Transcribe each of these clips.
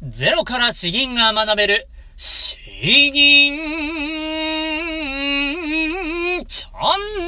ゼロから詩吟が学べる詩吟チャン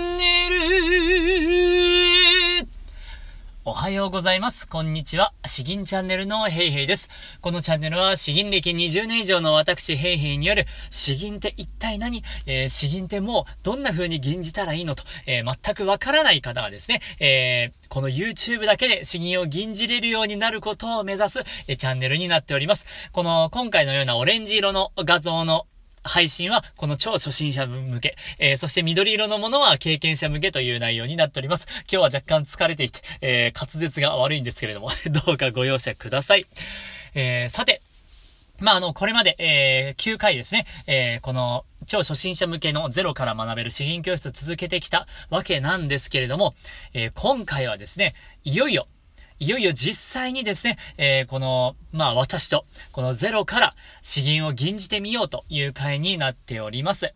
はようございます。こんにちは。詩吟チャンネルのヘイヘイです。このチャンネルは詩吟歴20年以上の私ヘイヘイによる詩吟って一体何？えー、詩吟ってもうどんな風に吟じたらいいのと、えー、全くわからない方はですね、えー、この YouTube だけで詩吟を吟じれるようになることを目指す、えチャンネルになっております。この今回のようなオレンジ色の画像の配信は、この超初心者向け、えー、そして緑色のものは経験者向けという内容になっております。今日は若干疲れていて、えー、滑舌が悪いんですけれども、どうかご容赦ください。えー、さて、まあ、あの、これまで、えー、9回ですね、えー、この、超初心者向けのゼロから学べる詩吟教室続けてきたわけなんですけれども、えー、今回はですね、いよいよ、いよいよ実際にですね、えー、この、まあ私と、このゼロから詩吟を吟じてみようという回になっております。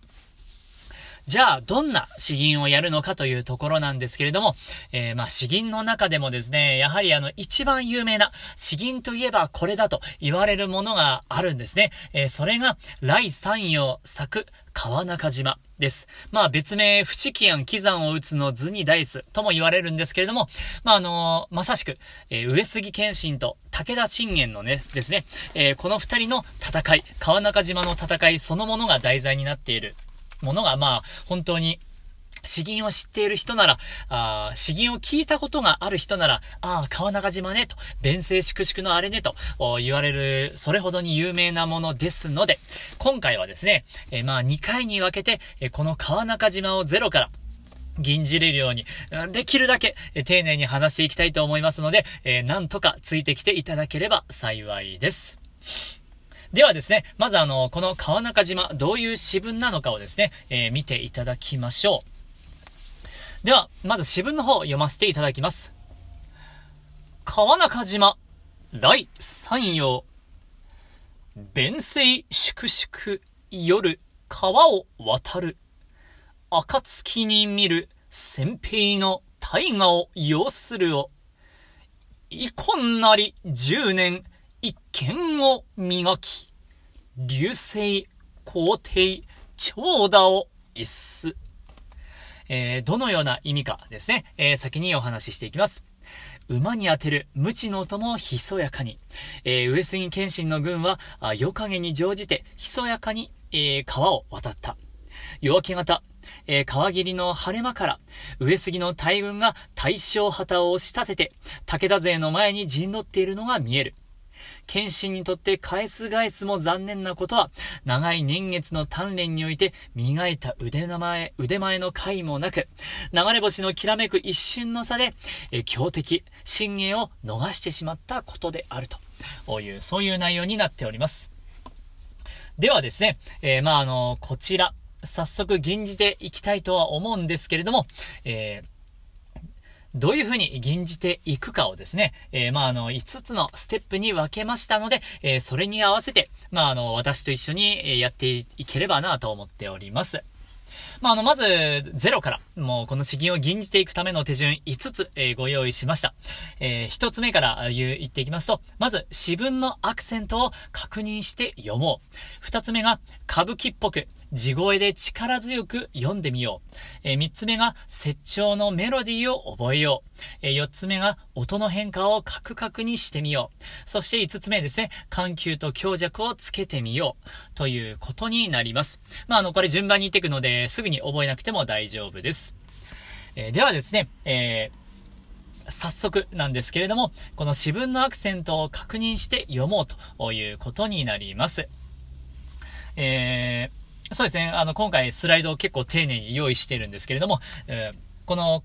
じゃあ、どんな詩吟をやるのかというところなんですけれども、えー、まあ、詩吟の中でもですね、やはりあの、一番有名な詩吟といえばこれだと言われるものがあるんですね。えー、それが、来三陽作川中島です。まあ別名、不思議案喜山を打つの図にダイスとも言われるんですけれども、まああのー、まさしく、えー、上杉謙信と武田信玄のね、ですね、えー、この二人の戦い、川中島の戦いそのものが題材になっているものが、まあ、本当に、詩吟を知っている人なら、あ詩吟を聞いたことがある人なら、ああ、川中島ね、と、弁声粛々のあれね、と言われる、それほどに有名なものですので、今回はですね、えー、まあ、2回に分けて、えー、この川中島をゼロから、吟じれるように、できるだけ丁寧に話していきたいと思いますので、えー、なんとかついてきていただければ幸いです。ではですね、まずあの、この川中島、どういう詩文なのかをですね、えー、見ていただきましょう。では、まず詩文の方を読ませていただきます。川中島、来三陽。弁声粛々、夜、川を渡る。暁に見る、先兵の大河を要するを。遺恨なり十年、一見を磨き、流星、皇帝、長打を一す。えー、どのような意味かですね、えー、先にお話ししていきます。馬に当てる無知の音もひそやかに。えー、上杉謙信の軍は、あ夜影に乗じてひそやかに、えー、川を渡った。夜明け方、えー、川霧の晴れ間から、上杉の大軍が大正旗を押し立てて、武田勢の前に陣取っているのが見える。謙信にとって返す返すも残念なことは、長い年月の鍛錬において磨いた腕の前、腕前の回もなく、流れ星のきらめく一瞬の差で、え強敵、信玄を逃してしまったことであるという、そういう内容になっております。ではですね、えー、まあ、あの、こちら、早速吟じていきたいとは思うんですけれども、えーどういうふうに吟じていくかをですね、えー、まあ、あの、5つのステップに分けましたので、えー、それに合わせて、まあ、あの、私と一緒にやっていければなと思っております。まあ、あの、まず、ゼロから、もうこの詩吟を吟じていくための手順5つ、えー、ご用意しました。えー、1つ目から言言っていきますと、まず、詩文のアクセントを確認して読もう。2つ目が、歌舞伎っぽく、地声で力強く読んでみよう。えー、3つ目が、説調のメロディーを覚えよう。えー、4つ目が、音の変化をカクカクにしてみよう。そして5つ目ですね、緩急と強弱をつけてみよう。ということになります。まあ、あの、これ順番に言っていくので、すぐに覚えなくても大丈夫です。えー、ではですね、えー、早速なんですけれども、この詩文のアクセントを確認して読もうということになります。えー、そうですね、あの、今回スライドを結構丁寧に用意してるんですけれども、えー、この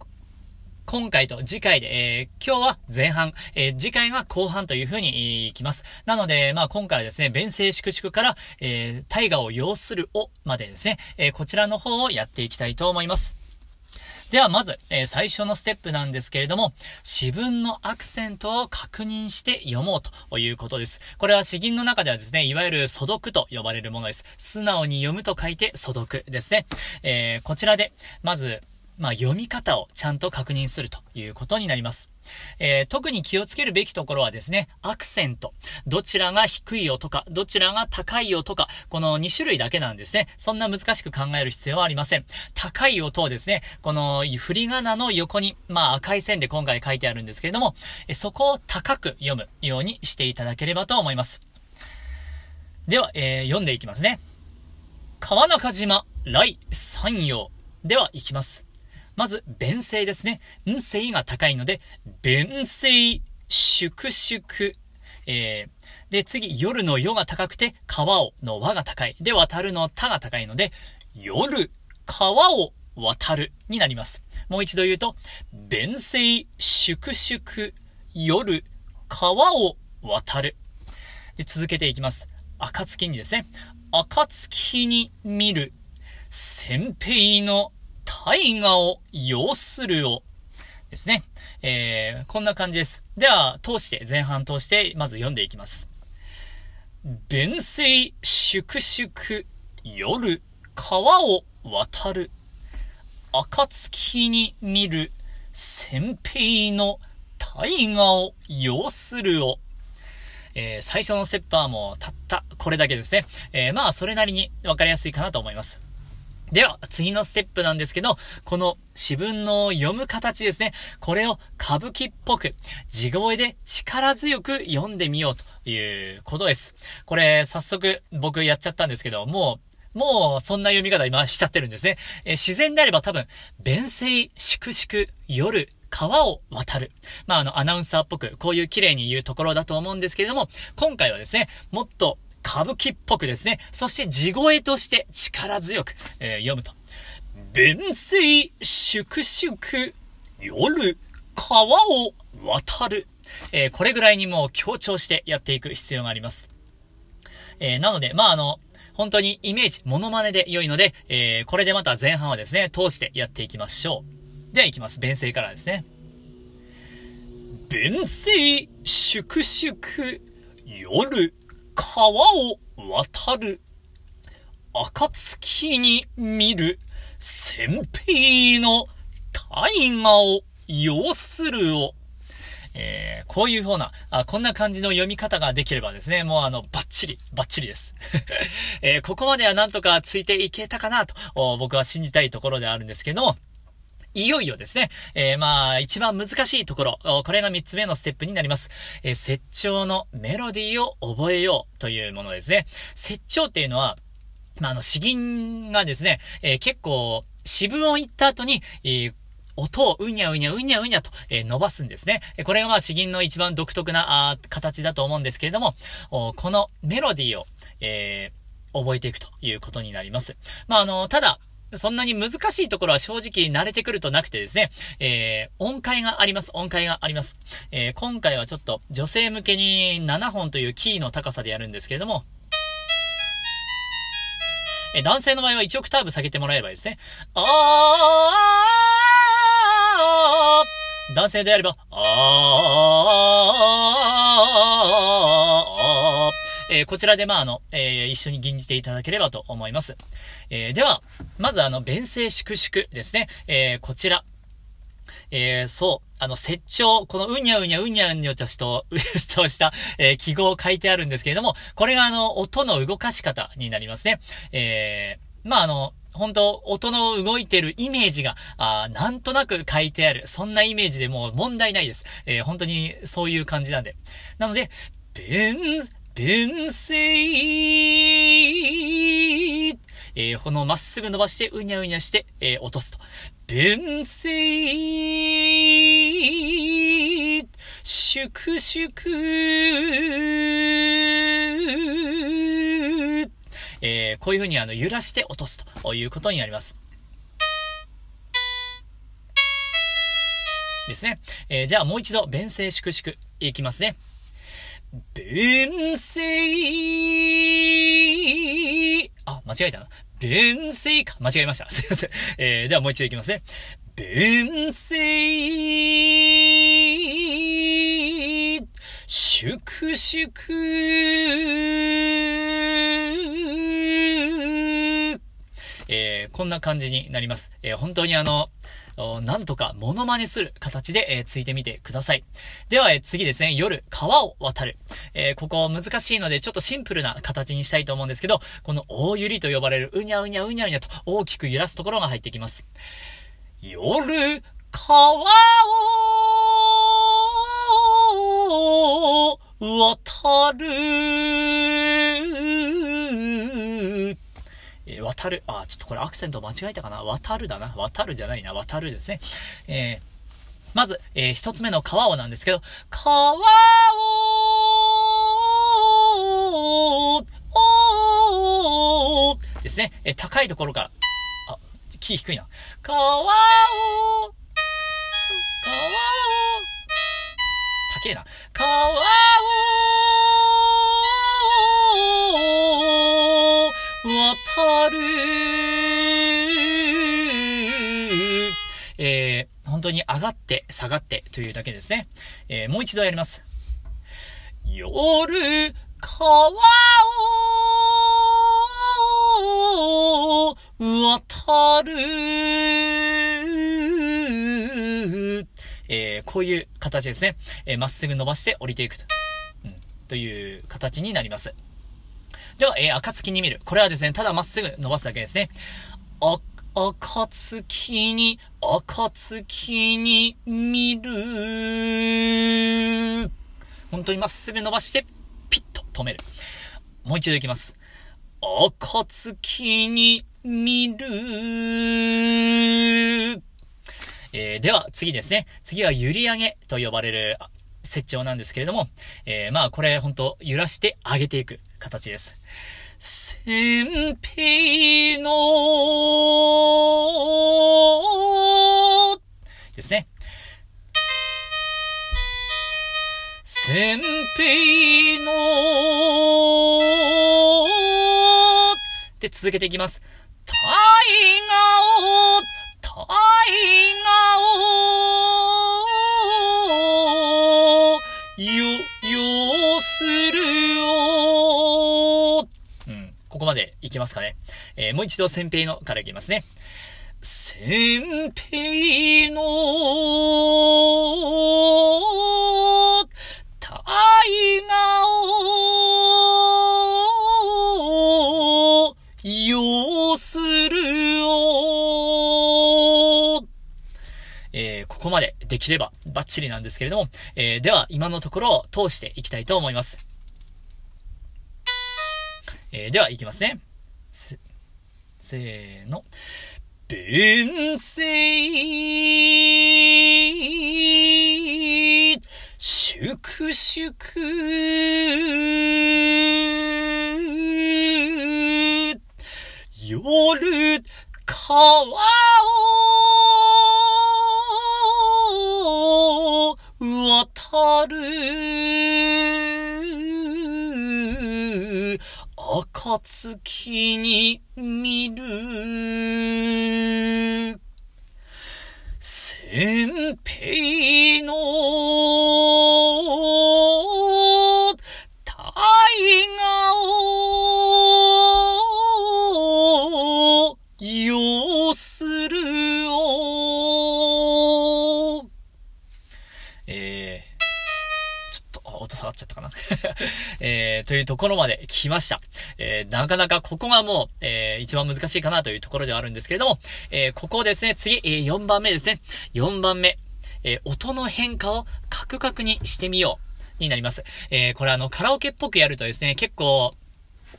今回と次回で、えー、今日は前半、えー、次回は後半という風にいきます。なので、まあ今回はですね、弁声粛々から、えー、大河を要するをまでですね、え、こちらの方をやっていきたいと思います。ではまず、えー、最初のステップなんですけれども、詩文のアクセントを確認して読もうということです。これは詩吟の中ではですね、いわゆる素読と呼ばれるものです。素直に読むと書いて素読ですね。えー、こちらで、まず、まあ、読み方をちゃんと確認するということになります。えー、特に気をつけるべきところはですね、アクセント。どちらが低い音か、どちらが高い音か、この2種類だけなんですね。そんな難しく考える必要はありません。高い音をですね、この振り仮名の横に、まあ赤い線で今回書いてあるんですけれども、そこを高く読むようにしていただければと思います。では、えー、読んでいきますね。川中島、来、山陽。では、いきます。まず、弁声ですね。ん声が高いので、弁声、粛々。えー、で、次、夜の夜が高くて、川をの和が高い。で、渡るのたが高いので、夜、川を渡るになります。もう一度言うと、弁声、粛々、夜、川を渡る。で、続けていきます。暁にですね。暁に見る、先兵の大河を要するを、ですね。えー、こんな感じです。では、通して、前半通して、まず読んでいきます。弁声粛々、夜、川を渡る。暁に見る、先兵の大河を要するを。えー、最初のステッパーもたったこれだけですね。えー、まあ、それなりにわかりやすいかなと思います。では、次のステップなんですけど、この詩文の読む形ですね。これを歌舞伎っぽく、地声で力強く読んでみようということです。これ、早速僕やっちゃったんですけど、もう、もう、そんな読み方今しちゃってるんですね。え自然であれば多分、弁声、粛々、夜、川を渡る。まあ、あの、アナウンサーっぽく、こういう綺麗に言うところだと思うんですけれども、今回はですね、もっと歌舞伎っぽくですね、そして地声として力強く、えー、読むと。弁声粛々、夜、川を渡る。えー、これぐらいにもう強調してやっていく必要があります。えー、なので、まあ、あの、本当にイメージ、モノマネで良いので、えー、これでまた前半はですね、通してやっていきましょう。では行きます。弁声からですね。弁声、粛々、夜、川を渡る。暁に見る、先兵の大河を要するを。えー、こういうふうなあ、こんな感じの読み方ができればですね、もうあの、バッチリ、バッチリです。えー、ここまではなんとかついていけたかなと、僕は信じたいところであるんですけども、いよいよですね、えー、まあ、一番難しいところ、これが三つ目のステップになります。えー、説調のメロディーを覚えようというものですね。説調っていうのは、まあ、あの、詩吟がですね、えー、結構、詩文を言った後に、えー音をうにゃうにゃうにゃうにゃと、え、伸ばすんですね。これがまあ詩吟の一番独特なあ形だと思うんですけれども、このメロディーを、えー、覚えていくということになります。まあ、あの、ただ、そんなに難しいところは正直慣れてくるとなくてですね、えー、音階があります。音階があります。えー、今回はちょっと女性向けに7本というキーの高さでやるんですけれども、えー、男性の場合は1オクターブ下げてもらえばいいですね。あー男性であれば、あーえー、こちらで、まあ、あの、えー、一緒に吟じていただければと思います。えー、では、まずあの、弁声粛々ですね。えこちら。えそう。あの、接調、このうにゃうにゃうにゃうにゃとしと、うとした、え記号を書いてあるんですけれども、これがあの、音の動かし方になりますね。えまあ、あの、本当音の動いてるイメージが、あなんとなく書いてある。そんなイメージでもう問題ないです。えー、本当にそういう感じなんで。なので、弁、天性えー、このまっすぐ伸ばして、うにゃうにゃして、えー、落とすと。弁声粛々えー、こういうふうにあの揺らして落とすということになります。ですね。えー、じゃあもう一度、弁声粛々いきますね。弁声あ、間違えたな。弁声か。間違えました。すいません。えー、ではもう一度いきますね。弁声粛々えー、こんな感じになります。えー、本当にあの、なんとかモノマネする形で、えー、ついてみてください。では、えー、次ですね、夜、川を渡る。えー、ここ難しいので、ちょっとシンプルな形にしたいと思うんですけど、この大揺りと呼ばれる、うにゃうにゃうにゃうにゃと大きく揺らすところが入ってきます。夜、川を渡る。えー、渡る。あ、ちょっとこれアクセント間違えたかな？渡るだな。渡るじゃないな。渡るですね。えー、まず、えー、一つ目の川をなんですけど、川をおですね。えー、高いところから、あ、キー低いな。川を川を高えな。川を渡る。えー、本当に上がって下がってというだけですね。えー、もう一度やります。夜、川を渡る。えー、こういう形ですね。えー、まっすぐ伸ばして降りていくと。うん、という形になります。では、えー、暁に見る。これはですね、ただまっすぐ伸ばすだけですね。あ、暁に、暁に見る。本当にまっすぐ伸ばして、ピッと止める。もう一度いきます。暁に見る。えー、では、次ですね。次は、揺り上げと呼ばれる設長なんですけれども、えー、まあ、これ、本当揺らして上げていく。形です。先兵のですね。先兵ので続けていきます。タイガオタイガオよ、よするここまでいけますかね。えー、もう一度先兵のからいきますね。先兵のタイガを要するをえー、ここまでできればバッチリなんですけれども、えー、では今のところを通していきたいと思います。えー、では、いきますね。せ、せーの。弁声、粛々、夜、川を暁に見る。先兵の大河を要するを。えー、と、下がっちゃったかな。えー、というところまで来ました。えー、なかなかここがもう、えー、一番難しいかなというところではあるんですけれども、えー、ここですね、次、えー、4番目ですね。4番目。えー、音の変化をカクカクにしてみよう。になります。えー、これあの、カラオケっぽくやるとですね、結構、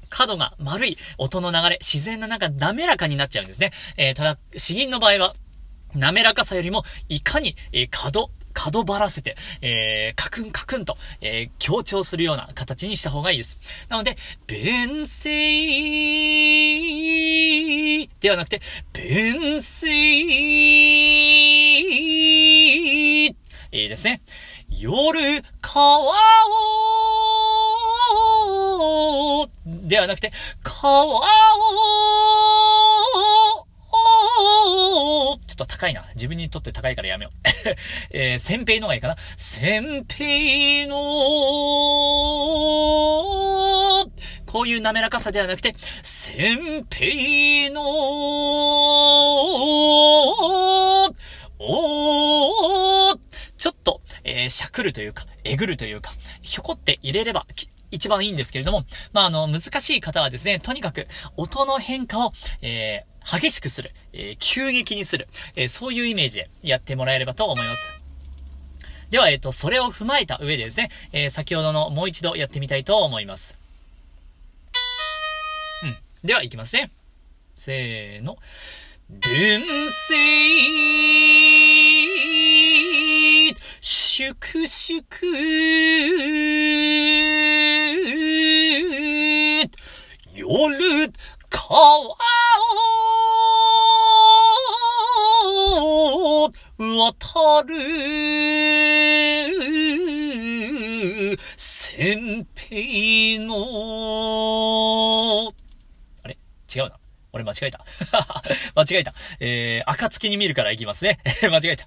角が丸い音の流れ、自然ななんか滑らかになっちゃうんですね。えー、ただ、詩吟の場合は、滑らかさよりも、いかに、えー、角、角張らせて、えー、カクンカクンと、えー、強調するような形にした方がいいです。なので、弁声ではなくて、弁声いいですね。夜、川をではなくて、川をちょっと高いな。自分にとって高いからやめよう。えー、先兵のがいいかな。先兵のこういう滑らかさではなくて、先兵のおちょっと、えー、しゃくるというか、えぐるというか、ひょこって入れれば、一番いいんですけれども、まあ、あの、難しい方はですね、とにかく、音の変化を、えー、激しくする、えー、急激にする、えー、そういうイメージでやってもらえればと思います。では、えっ、と、それを踏まえた上でですね、え先ほどのもう一度やってみたいと思います。うん。では、いきますね。せーの。伝説粛々夜川を渡る先兵のあれ？違うな。俺間違えた。間違えた。えー、暁に見るから行きますね。間違えた。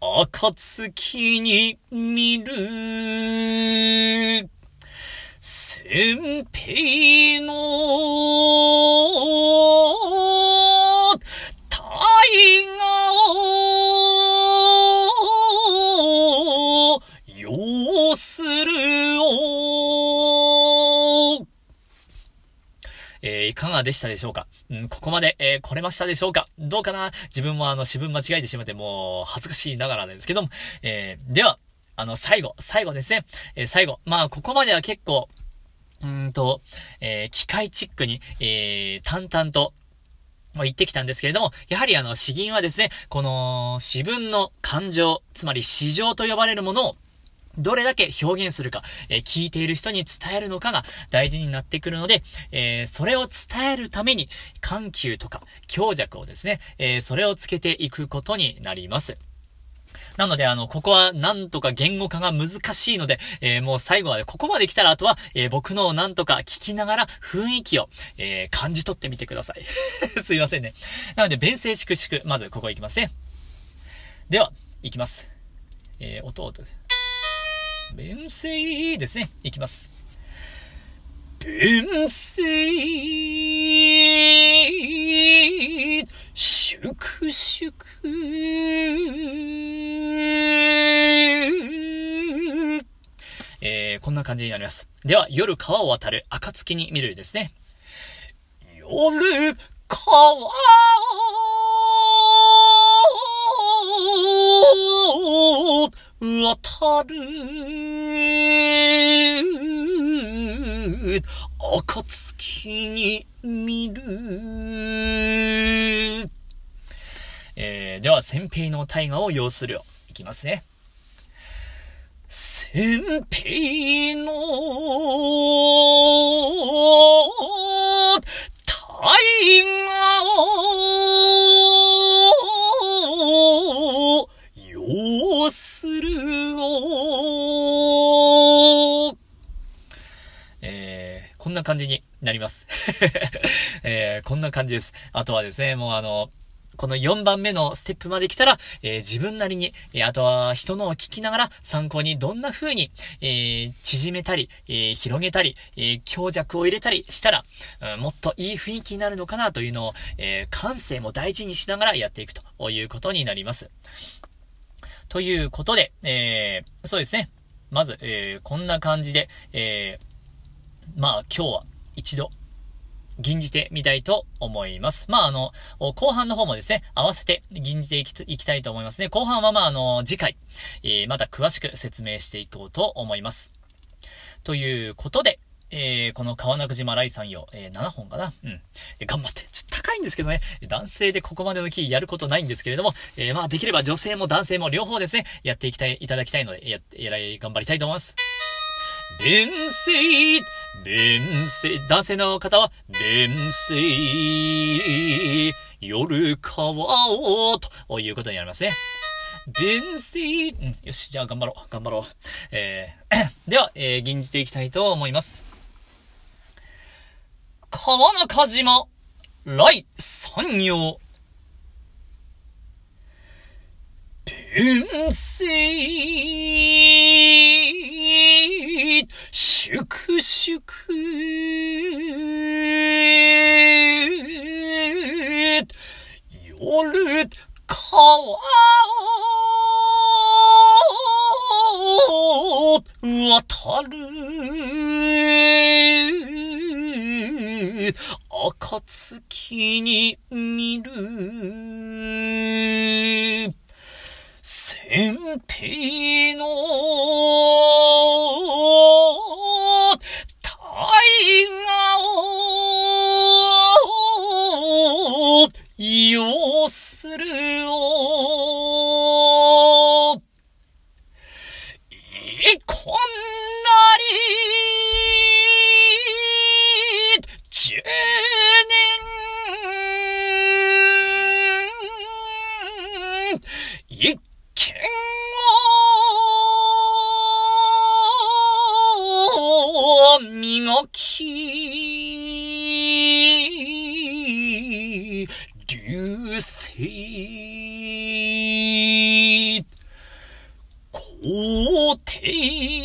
暁に見る。先兵の大河を要するをえー、いかがでしたでしょうかうん、ここまで、えー、来れましたでしょうかどうかな自分もあの、私分間違えてしまってもう、恥ずかしいながらですけども、えー、では、あの、最後、最後ですね。えー、最後。まあ、ここまでは結構、うんと、えー、機械チックに、えー、淡々と、言ってきたんですけれども、やはりあの、詩吟はですね、この、詩文の感情、つまり詩情と呼ばれるものを、どれだけ表現するか、えー、聞いている人に伝えるのかが大事になってくるので、えー、それを伝えるために、緩急とか強弱をですね、えー、それをつけていくことになります。なので、あの、ここはなんとか言語化が難しいので、えー、もう最後までここまで来たら、あとは、えー、僕のをなんとか聞きながら雰囲気を、えー、感じ取ってみてください。すいませんね。なので、弁声粛々、まずここ行きますね。では、行きます。えー、音を、弁声ですね。いきます。弁声、粛々、えー、こんな感じになります。では、夜川を渡る暁に見るですね。夜川を渡る暁に見るえー、では、先兵の大河を要するよ。いきますね。先兵の大河を要するをえー、こんな感じになります。えー、こんな感じです。あとはですね、もうあの、この4番目のステップまで来たら、えー、自分なりに、えー、あとは人のを聞きながら参考にどんな風に、えー、縮めたり、え広げたり、え強弱を入れたりしたら、うん、もっといい雰囲気になるのかなというのを、え感性も大事にしながらやっていくということになります。ということで、えそうですね。まず、えこんな感じで、えまあ今日は一度吟じてみたいと思います。まあ、あの、後半の方もですね、合わせて吟じていきいきたいと思いますね。後半はまあ、あの、次回、えー、また詳しく説明していこうと思います。ということで、えー、この川中島来さんよ、えー、7本かな？うん。頑張って。ちょっと高いんですけどね、男性でここまでのキーやることないんですけれども、えー、まあ、できれば女性も男性も両方ですね、やっていきたい、いただきたいので、や、やらい、頑張りたいと思います。弁声、男性の方は、弁声、夜川を、ということになりますね。弁声、うん、よし、じゃあ頑張ろう、頑張ろう。えー、では、えー、吟じていきたいと思います。川中島、来三葉。遠征、粛々、夜、川を、渡る、暁に見る。先兵の大河を要するを、皇帝、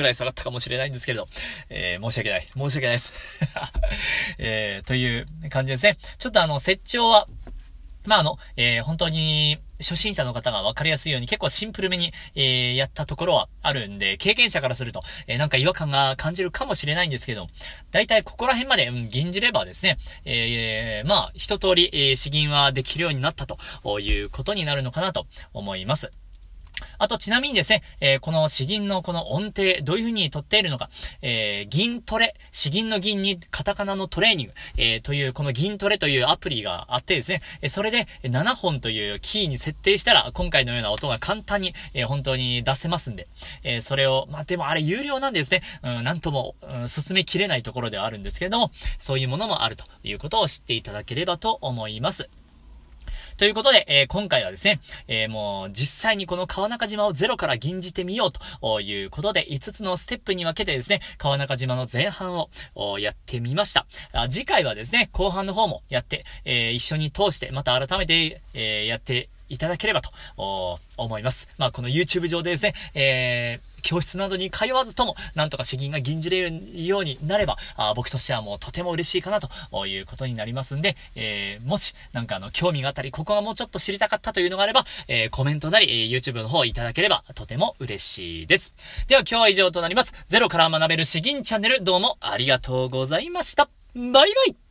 ぐらい下がったかもしれないんですけれど、えー、申し訳ない。申し訳ないです。えー、という感じですね。ちょっとあの、設長は、まあ、あの、えー、本当に、初心者の方が分かりやすいように結構シンプルめに、えー、やったところはあるんで、経験者からすると、えー、なんか違和感が感じるかもしれないんですけど、大体ここら辺まで、うん、銀じればですね、えー、まあ、一通り、えー、詩吟はできるようになったということになるのかなと思います。あと、ちなみにですね、えー、この詩吟のこの音程、どういう風に取っているのか、えー、銀トレ、詩吟の銀にカタカナのトレーニング、えー、という、この銀トレというアプリがあってですね、えそれで7本というキーに設定したら、今回のような音が簡単に、え本当に出せますんで、えそれを、まあ、でもあれ有料なんですね、うん、なんとも、うん、進めきれないところではあるんですけれども、そういうものもあるということを知っていただければと思います。ということで、えー、今回はですね、えー、もう実際にこの川中島をゼロから吟じてみようということで、5つのステップに分けてですね、川中島の前半をやってみました。次回はですね、後半の方もやって、えー、一緒に通して、また改めて、えやっていただければと思います。まあ、この YouTube 上でですね、えー、教室などに通わずとも、なんとか詩吟が吟じれるようになれば、あ僕としてはもうとても嬉しいかなということになりますんで、えー、もし、なんかあの、興味があったり、ここがもうちょっと知りたかったというのがあれば、えー、コメントなり、えー、YouTube の方いただければ、とても嬉しいです。では今日は以上となります。ゼロから学べる詩吟チャンネル、どうもありがとうございました。バイバイ